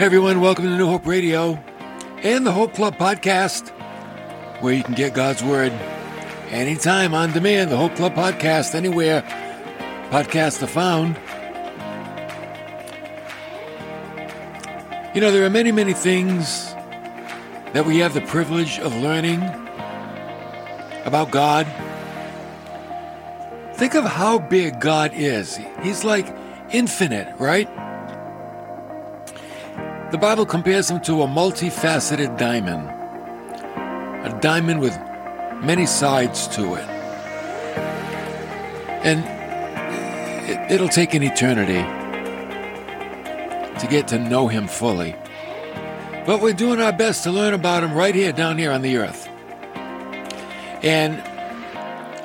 Everyone, welcome to New Hope Radio and the Hope Club podcast, where you can get God's Word anytime on demand. The Hope Club podcast, anywhere podcasts are found. You know, there are many, many things that we have the privilege of learning about God. Think of how big God is. He's like infinite, right? The Bible compares him to a multifaceted diamond, a diamond with many sides to it. And it, it'll take an eternity to get to know him fully. But we're doing our best to learn about him right here, down here on the earth. And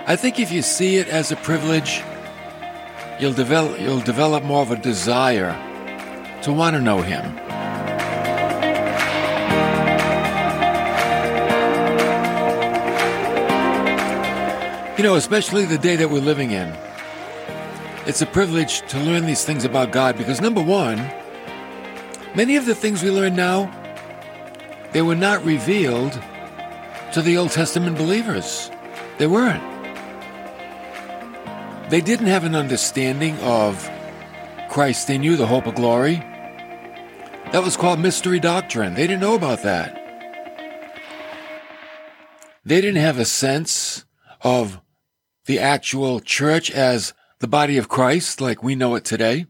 I think if you see it as a privilege, you'll develop you'll develop more of a desire to want to know him. You know, especially the day that we're living in. It's a privilege to learn these things about God because number 1, many of the things we learn now they were not revealed to the Old Testament believers. They weren't. They didn't have an understanding of Christ in you, the hope of glory. That was called mystery doctrine. They didn't know about that. They didn't have a sense of the actual church as the body of Christ like we know it today.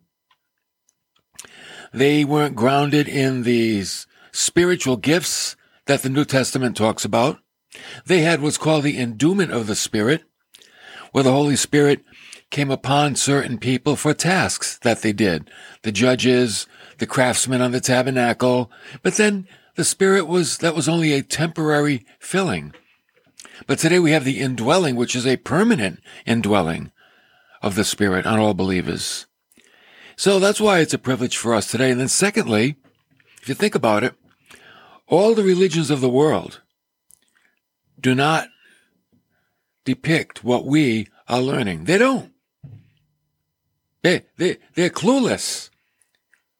They weren't grounded in these spiritual gifts that the New Testament talks about. They had what's called the endowment of the Spirit, where the Holy Spirit came upon certain people for tasks that they did. The judges, the craftsmen on the tabernacle. But then the Spirit was, that was only a temporary filling. But today we have the indwelling, which is a permanent indwelling of the Spirit on all believers. So that's why it's a privilege for us today. And then secondly, if you think about it, all the religions of the world do not depict what we are learning. They don't. They, they, they're clueless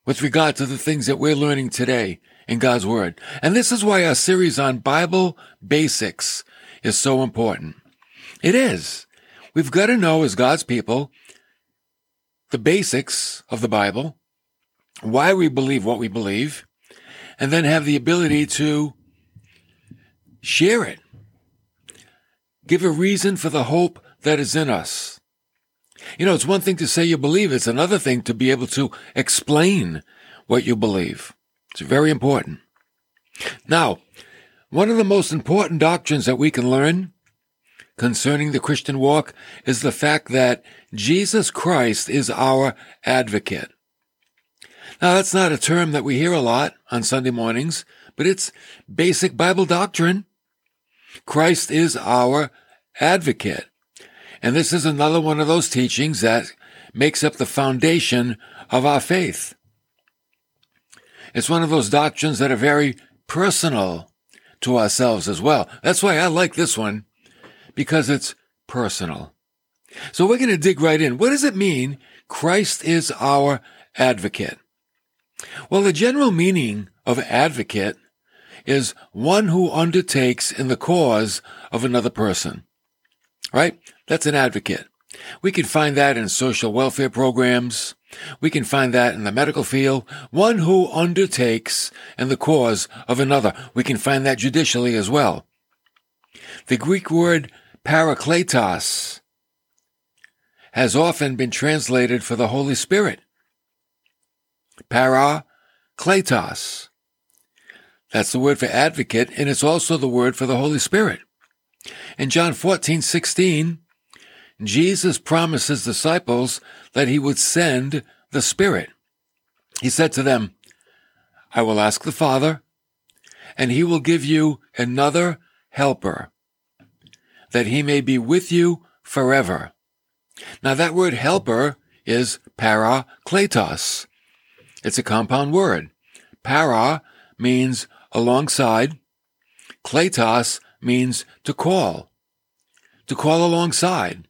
with regard to the things that we're learning today in God's Word. And this is why our series on Bible basics is so important. It is. We've got to know as God's people the basics of the Bible, why we believe what we believe, and then have the ability to share it. Give a reason for the hope that is in us. You know, it's one thing to say you believe, it's another thing to be able to explain what you believe. It's very important. Now, one of the most important doctrines that we can learn concerning the Christian walk is the fact that Jesus Christ is our advocate. Now, that's not a term that we hear a lot on Sunday mornings, but it's basic Bible doctrine. Christ is our advocate. And this is another one of those teachings that makes up the foundation of our faith. It's one of those doctrines that are very personal to ourselves as well. That's why I like this one, because it's personal. So we're going to dig right in. What does it mean? Christ is our advocate. Well, the general meaning of advocate is one who undertakes in the cause of another person. Right? That's an advocate. We can find that in social welfare programs. We can find that in the medical field. One who undertakes in the cause of another. We can find that judicially as well. The Greek word parakletos has often been translated for the Holy Spirit. Parakletos. That's the word for advocate, and it's also the word for the Holy Spirit. In John 14, 16, Jesus promised his disciples that he would send the Spirit. He said to them, I will ask the Father, and he will give you another helper, that he may be with you forever. Now that word helper is parakletos. It's a compound word. Para means alongside. Kletos means to call. To call alongside.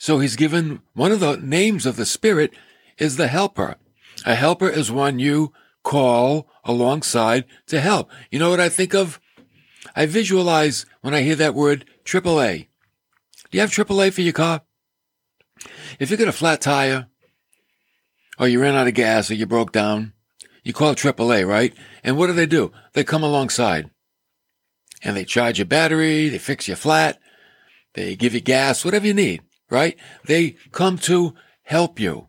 So he's given one of the names of the Spirit is the helper. A helper is one you call alongside to help. You know what I think of? I visualize when I hear that word AAA. Do you have AAA for your car? If you get a flat tire, or you ran out of gas, or you broke down, you call AAA, right? And what do they do? They come alongside and they charge your battery, they fix your flat, they give you gas, whatever you need, right? They come to help you.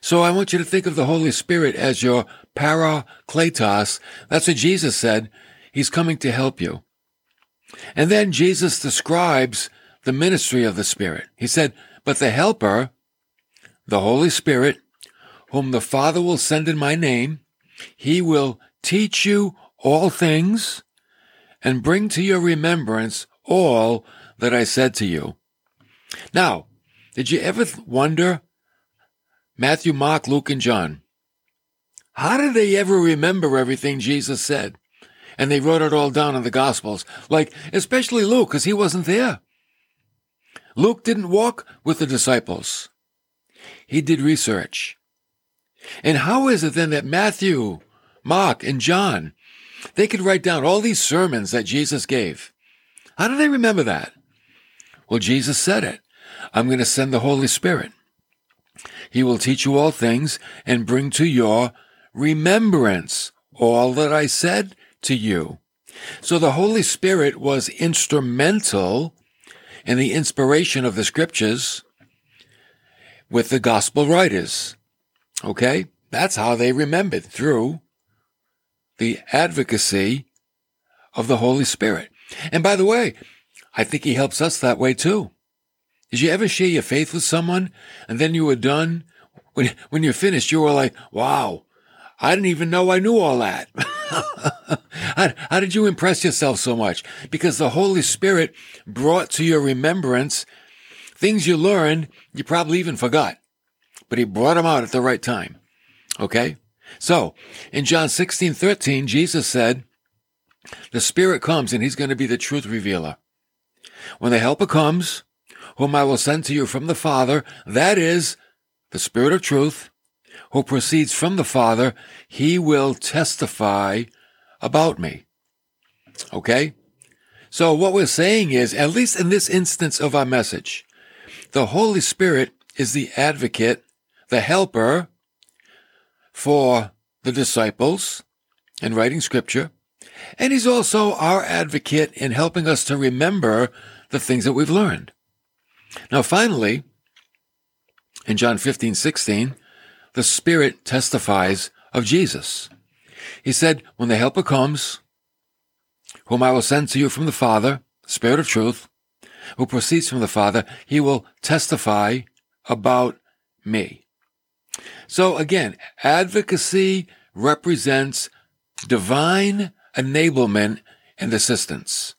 So I want you to think of the Holy Spirit as your parakletos. That's what Jesus said. He's coming to help you. And then Jesus describes the ministry of the Spirit. He said, but the helper, the Holy Spirit, whom the Father will send in my name, he will teach you all things and bring to your remembrance all that I said to you. Now, did you ever wonder, Matthew, Mark, Luke, and John, how did they ever remember everything Jesus said? And they wrote it all down in the Gospels. Like, especially Luke, because he wasn't there. Luke didn't walk with the disciples. He did research. And how is it then that Matthew, Mark, and John, they could write down all these sermons that Jesus gave? How do they remember that? Well, Jesus said it. I'm going to send the Holy Spirit. He will teach you all things and bring to your remembrance all that I said to you. So the Holy Spirit was instrumental in the inspiration of the scriptures with the gospel writers. Okay? That's how they remembered through the advocacy of the Holy Spirit. And by the way, I think he helps us that way too. Did you ever share your faith with someone and then you were done? When, when you're finished, you were like, wow, I didn't even know I knew all that. how, how did you impress yourself so much? Because the Holy Spirit brought to your remembrance things you learned you probably even forgot, but he brought them out at the right time. Okay? So, in John 16, 13, Jesus said, the Spirit comes and he's going to be the truth revealer. When the Helper comes, whom I will send to you from the Father, that is the Spirit of truth, who proceeds from the Father, he will testify about me. Okay? So what we're saying is, at least in this instance of our message, the Holy Spirit is the advocate, the helper for the disciples in writing scripture. And he's also our advocate in helping us to remember the things that we've learned. Now, finally, in John 15, 16, the Spirit testifies of Jesus. He said, When the Helper comes, whom I will send to you from the Father, Spirit of truth, who proceeds from the Father, he will testify about me. So again, advocacy represents divine enablement and assistance.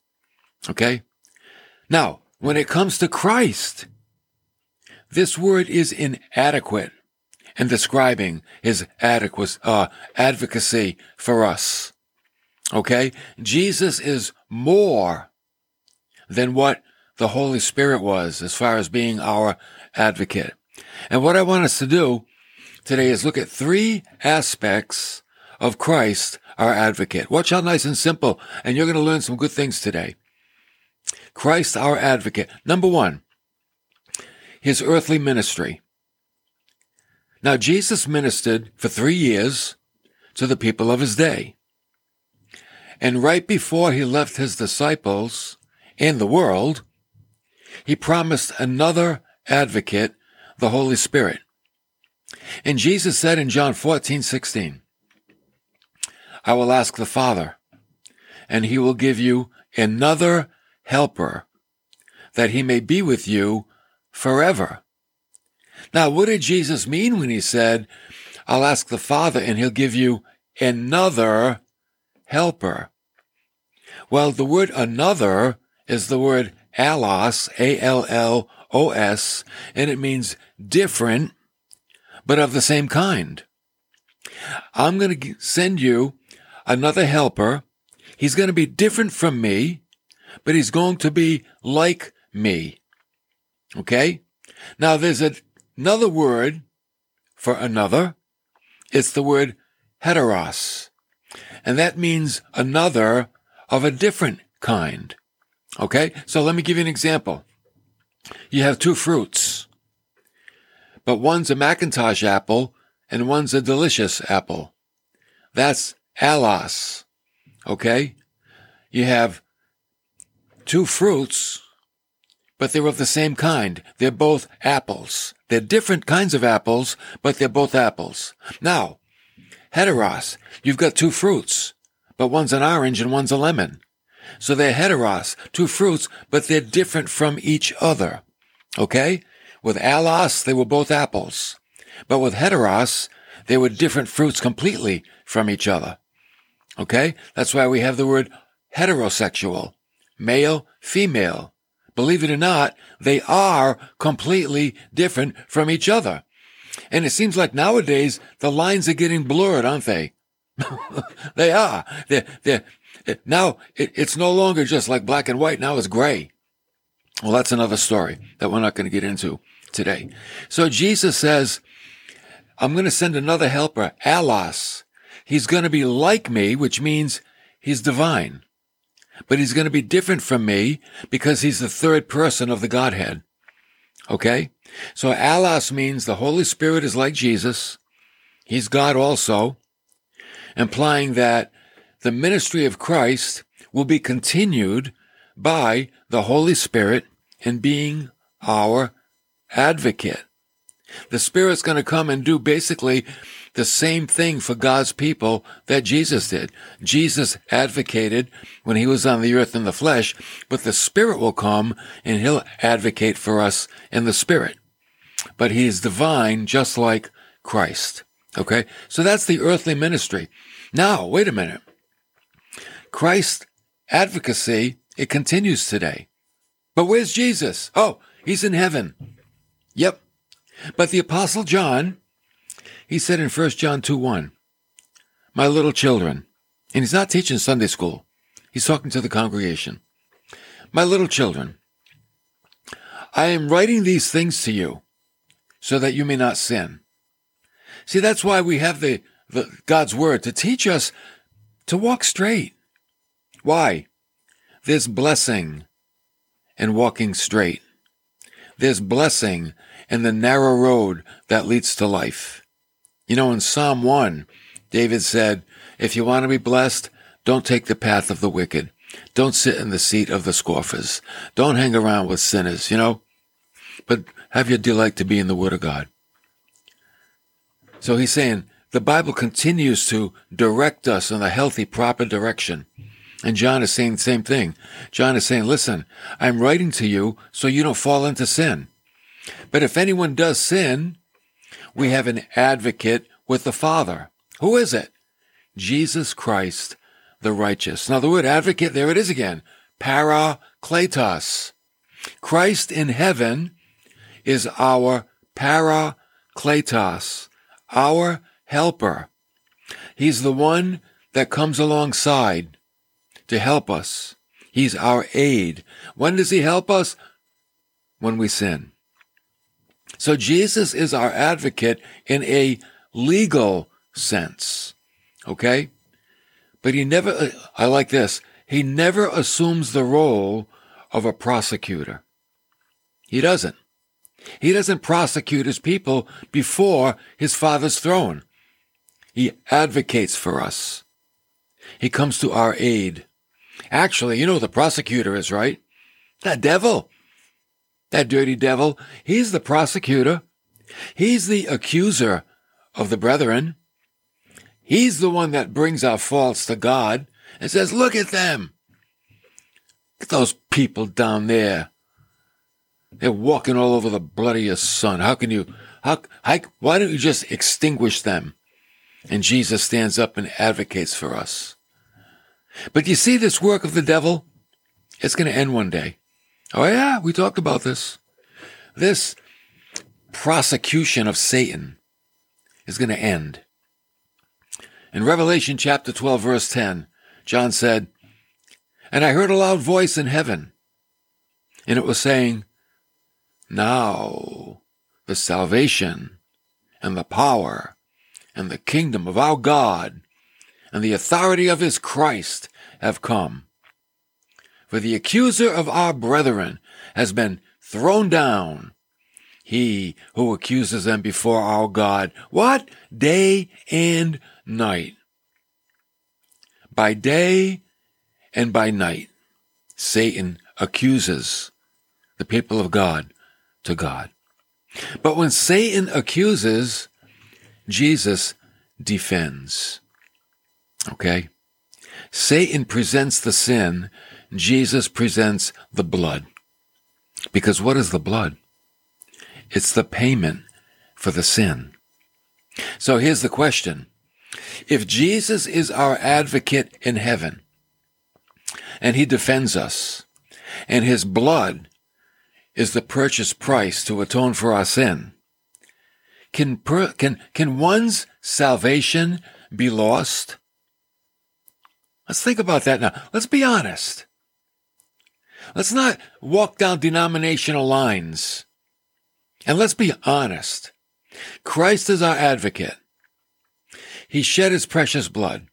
Okay? Now, when it comes to Christ, this word is inadequate in describing his adequate, uh, advocacy for us. Okay? Jesus is more than what the Holy Spirit was as far as being our advocate. And what I want us to do today is look at three aspects of Christ, our advocate. Watch how nice and simple, and you're going to learn some good things today. Christ, our advocate. Number one, his earthly ministry. Now, Jesus ministered for three years to the people of his day. And right before he left his disciples in the world, he promised another advocate, the Holy Spirit. And Jesus said in John 14, 16, I will ask the Father, and he will give you another helper, that he may be with you forever. Now, what did Jesus mean when he said, I'll ask the Father, and he'll give you another helper? Well, the word another is the word allos, A-L-L-O-S, and it means different, but of the same kind. I'm going to send you another helper. He's going to be different from me, but he's going to be like me. Okay? Now there's a, another word for another. It's the word heteros. And that means another of a different kind. Okay? So let me give you an example. You have two fruits, but one's a McIntosh apple and one's a delicious apple. That's allos. Okay? You have two fruits, but they're of the same kind. They're both apples. They're different kinds of apples, but they're both apples. Now, heteros, you've got two fruits, but one's an orange and one's a lemon. So they're heteros, two fruits, but they're different from each other. Okay? With allos, they were both apples. But with heteros, they were different fruits completely from each other. Okay? That's why we have the word heterosexual. Male, female. Believe it or not, they are completely different from each other. And it seems like nowadays the lines are getting blurred, aren't they? they are. They're, they're, now it, it's no longer just like black and white. Now it's gray. Well, that's another story that we're not going to get into today. So Jesus says, I'm going to send another helper, allos. He's going to be like me, which means he's divine. But he's going to be different from me because he's the third person of the Godhead. Okay? So Allos means the Holy Spirit is like Jesus. He's God also, implying that the ministry of Christ will be continued by the Holy Spirit in being our advocate. The Spirit's going to come and do basically the same thing for God's people that Jesus did. Jesus advocated when he was on the earth in the flesh, but the Spirit will come and he'll advocate for us in the Spirit. But he is divine just like Christ. Okay? So that's the earthly ministry. Now, wait a minute. Christ's advocacy, it continues today. But where's Jesus? Oh, he's in heaven. Yep. But the apostle John, he said in 1 John 2 1, My little children, and he's not teaching Sunday school. He's talking to the congregation. My little children, I am writing these things to you so that you may not sin. See, that's why we have the, the God's word to teach us to walk straight. Why? This blessing and walking straight. There's blessing in the narrow road that leads to life. You know, in Psalm 1, David said, if you want to be blessed, don't take the path of the wicked. Don't sit in the seat of the scoffers. Don't hang around with sinners, you know, but have your delight to be in the Word of God. So he's saying the Bible continues to direct us in a healthy, proper direction. And John is saying the same thing. John is saying, listen, I'm writing to you so you don't fall into sin. But if anyone does sin, we have an advocate with the Father. Who is it? Jesus Christ, the righteous. Now the word advocate, there it is again. Parakletos. Christ in heaven is our parakletos, our helper. He's the one that comes alongside to help us. He's our aid. When does he help us? When we sin. So Jesus is our advocate in a legal sense. Okay? But he never, uh, I like this, he never assumes the role of a prosecutor. He doesn't. He doesn't prosecute his people before his father's throne. He advocates for us. He comes to our aid. Actually, you know the prosecutor is, right? That devil. That dirty devil. He's the prosecutor. He's the accuser of the brethren. He's the one that brings our faults to God and says, look at them. Look at those people down there. They're walking all over the blood of your son. How can you, how, how, why don't you just extinguish them? And Jesus stands up and advocates for us. But you see this work of the devil? It's going to end one day. Oh yeah, we talked about this. This prosecution of Satan is going to end. In Revelation chapter 12 verse 10, John said, And I heard a loud voice in heaven, and it was saying, Now the salvation and the power and the kingdom of our God and the authority of his Christ have come. For the accuser of our brethren has been thrown down. He who accuses them before our God, what? Day and night. By day and by night, Satan accuses the people of God to God. But when Satan accuses, Jesus defends. Okay? Satan presents the sin, Jesus presents the blood. Because what is the blood? It's the payment for the sin. So here's the question. If Jesus is our advocate in heaven, and he defends us, and his blood is the purchase price to atone for our sin, can, per, can, can one's salvation be lost? Let's think about that now. Let's be honest. Let's not walk down denominational lines. And let's be honest. Christ is our advocate. He shed his precious blood.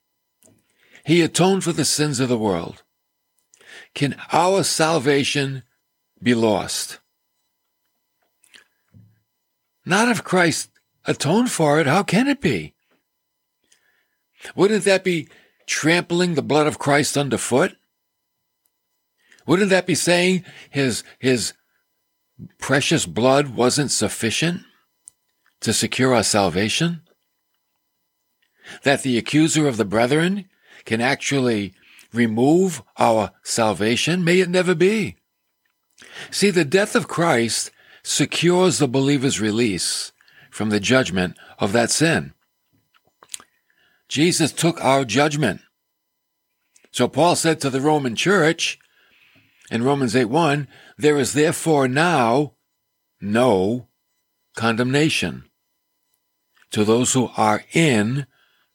He atoned for the sins of the world. Can our salvation be lost? Not if Christ atoned for it. How can it be? Wouldn't that be trampling the blood of Christ underfoot? Wouldn't that be saying his, his precious blood wasn't sufficient to secure our salvation? That the accuser of the brethren can actually remove our salvation? May it never be. See, the death of Christ secures the believer's release from the judgment of that sin. Jesus took our judgment. So Paul said to the Roman church in Romans 8 1, there is therefore now no condemnation to those who are in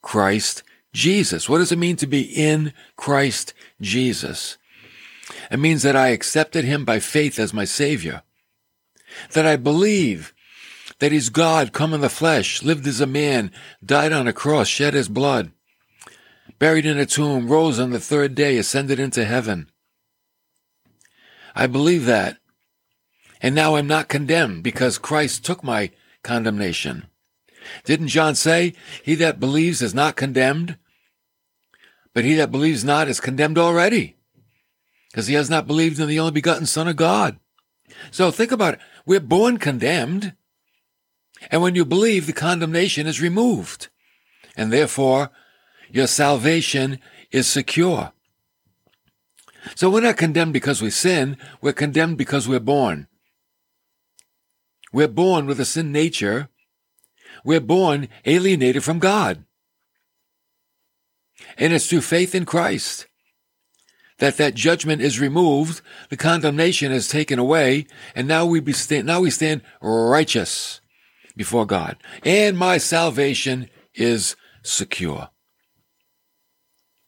Christ Jesus. What does it mean to be in Christ Jesus? It means that I accepted him by faith as my Savior, that I believe that he's God come in the flesh, lived as a man, died on a cross, shed his blood, buried in a tomb, rose on the third day, ascended into heaven. I believe that. And now I'm not condemned because Christ took my condemnation. Didn't John say, He that believes is not condemned, but he that believes not is condemned already, because he has not believed in the only begotten Son of God. So think about it. We're born condemned, and when you believe, the condemnation is removed. And therefore, your salvation is secure. So we're not condemned because we sin. We're condemned because we're born. We're born with a sin nature. We're born alienated from God. And it's through faith in Christ that that judgment is removed, the condemnation is taken away, and now we be now we stand righteous before God. And my salvation is secure.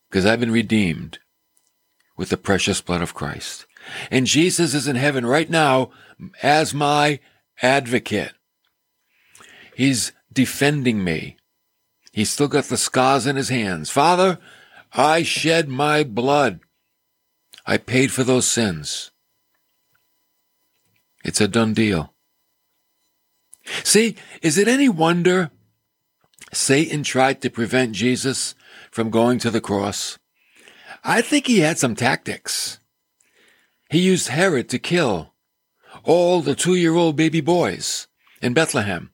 Because I've been redeemed with the precious blood of Christ. And Jesus is in heaven right now as my advocate. He's defending me. He's still got the scars in his hands. Father, I shed my blood. I paid for those sins. It's a done deal. See, is it any wonder Satan tried to prevent Jesus from going to the cross? I think he had some tactics. He used Herod to kill all the two year old baby boys in Bethlehem,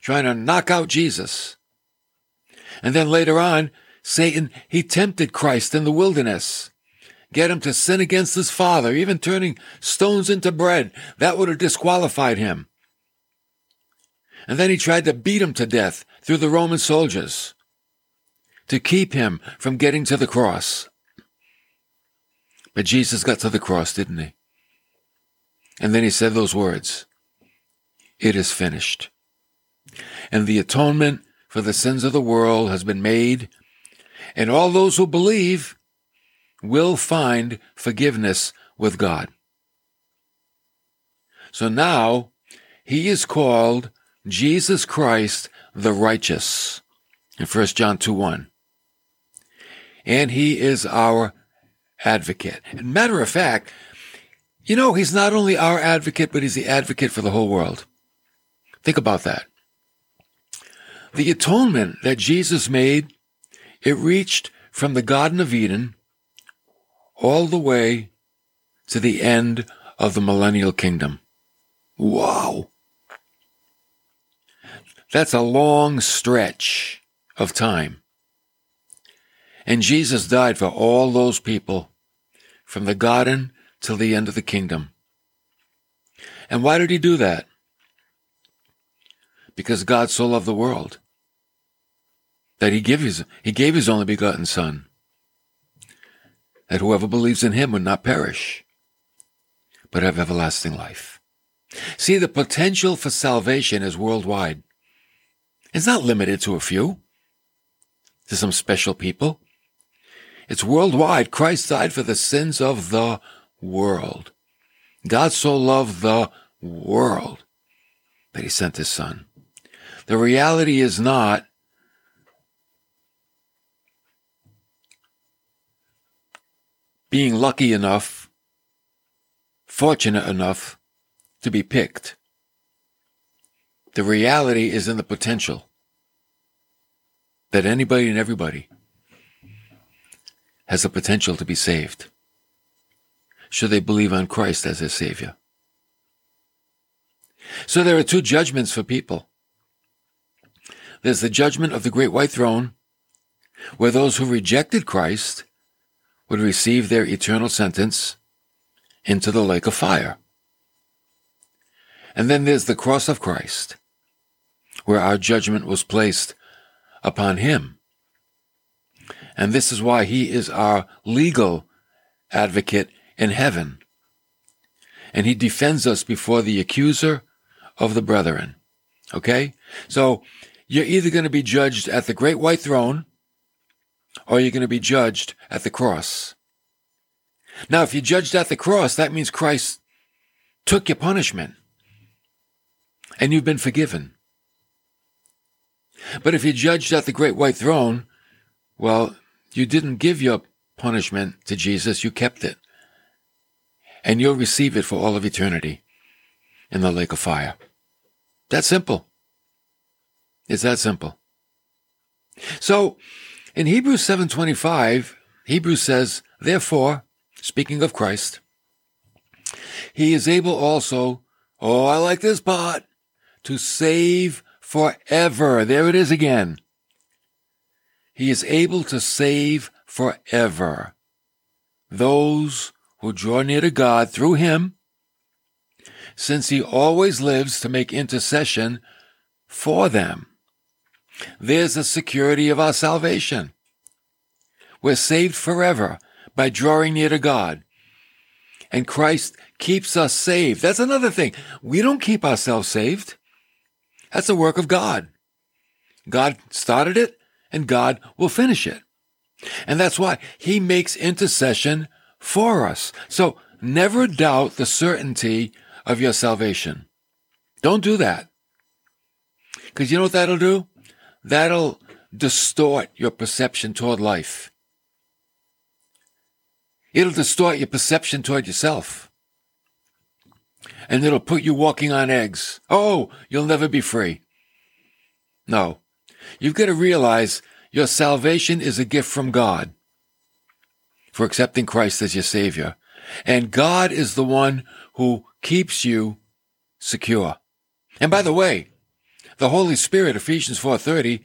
trying to knock out Jesus. And then later on, Satan, he tempted Christ in the wilderness get him to sin against his father, even turning stones into bread. That would have disqualified him. And then he tried to beat him to death through the Roman soldiers to keep him from getting to the cross. But Jesus got to the cross, didn't he? And then he said those words, It is finished. And the atonement for the sins of the world has been made, and all those who believe will find forgiveness with God. So now he is called Jesus Christ the righteous in 1 John 2 1. And he is our advocate. And matter of fact, you know, he's not only our advocate, but he's the advocate for the whole world. Think about that. The atonement that Jesus made, it reached from the Garden of Eden all the way to the end of the millennial kingdom. Wow. That's a long stretch of time. And Jesus died for all those people from the garden till the end of the kingdom. And why did he do that? Because God so loved the world that he gave his, he gave his only begotten son that whoever believes in him would not perish, but have everlasting life. See, the potential for salvation is worldwide. It's not limited to a few, to some special people. It's worldwide. Christ died for the sins of the world. God so loved the world that he sent his son. The reality is not being lucky enough, fortunate enough to be picked. The reality is in the potential that anybody and everybody has the potential to be saved should they believe on Christ as their Savior. So there are two judgments for people. There's the judgment of the great white throne, where those who rejected Christ would receive their eternal sentence into the lake of fire. And then there's the cross of Christ, where our judgment was placed upon him. And this is why he is our legal advocate in heaven. And he defends us before the accuser of the brethren. Okay? So you're either going to be judged at the great white throne or you're going to be judged at the cross. Now, if you're judged at the cross, that means Christ took your punishment and you've been forgiven. But if you're judged at the great white throne, well, you didn't give your punishment to Jesus, you kept it. And you'll receive it for all of eternity in the lake of fire. That's simple. It's that simple. So, in Hebrews 7:25, Hebrews says, "Therefore, speaking of Christ, he is able also, oh, I like this part, to save forever." There it is again. He is able to save forever those who draw near to God through him, since he always lives to make intercession for them. There's the security of our salvation. We're saved forever by drawing near to God. And Christ keeps us saved. That's another thing. We don't keep ourselves saved. That's a work of God. God started it and God will finish it. And that's why he makes intercession for us. So never doubt the certainty of your salvation. Don't do that. Because you know what that'll do? that'll distort your perception toward life. It'll distort your perception toward yourself. And it'll put you walking on eggs. Oh, you'll never be free. No. You've got to realize your salvation is a gift from God for accepting Christ as your Savior. And God is the one who keeps you secure. And by the way, the Holy Spirit, Ephesians 4:30,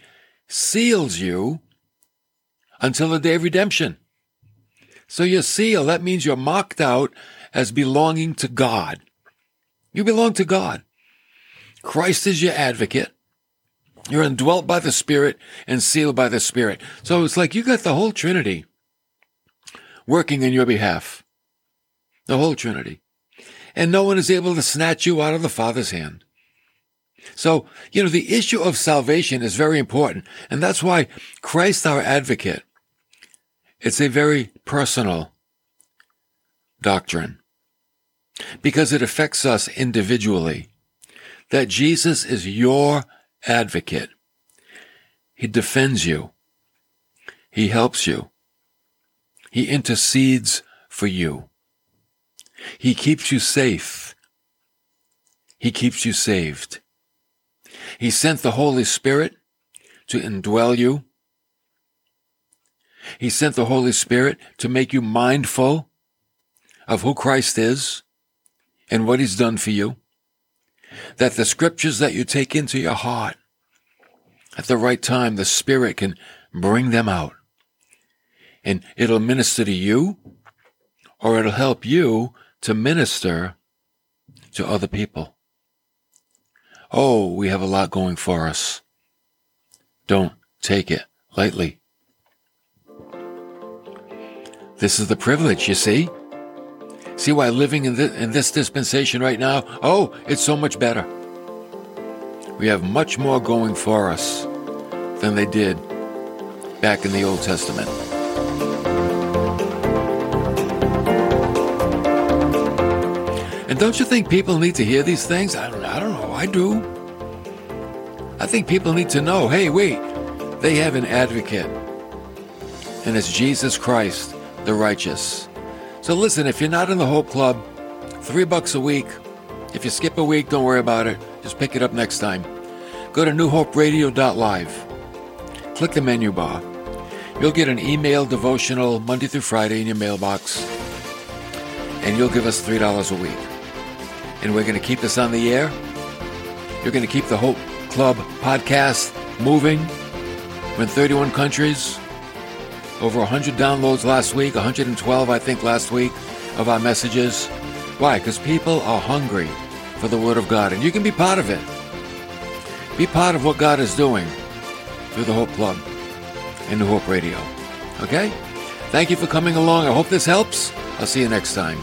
seals you until the day of redemption. So you're sealed. That means you're marked out as belonging to God. You belong to God. Christ is your advocate. You're indwelt by the Spirit and sealed by the Spirit. So it's like you got the whole Trinity working in your behalf. The whole Trinity. And no one is able to snatch you out of the Father's hand. So, you know, the issue of salvation is very important. And that's why Christ our advocate, it's a very personal doctrine because it affects us individually. that Jesus is your advocate. He defends you. He helps you. He intercedes for you. He keeps you safe. He keeps you saved. He sent the Holy Spirit to indwell you. He sent the Holy Spirit to make you mindful of who Christ is and what he's done for you. That the scriptures that you take into your heart at the right time, the Spirit can bring them out and it'll minister to you or it'll help you to minister to other people. Oh, we have a lot going for us. Don't take it lightly. This is the privilege, you see? See why living in, this, in this dispensation right now, oh, it's so much better. We have much more going for us than they did back in the Old Testament. And don't you think people need to hear these things? I don't, I don't know. I do. I think people need to know hey, wait, they have an advocate, and it's Jesus Christ, the righteous. So listen, if you're not in the Hope Club, three bucks a week. If you skip a week, don't worry about it. Just pick it up next time. Go to newhoperadio.live. Click the menu bar. You'll get an email devotional Monday through Friday in your mailbox, and you'll give us $3 a week and we're going to keep this on the air. You're going to keep the Hope Club podcast moving. We're in 31 countries. Over 100 downloads last week, 112, I think, last week of our messages. Why? Because people are hungry for the Word of God, and you can be part of it. Be part of what God is doing through the Hope Club and the Hope Radio. Okay? Thank you for coming along. I hope this helps. I'll see you next time.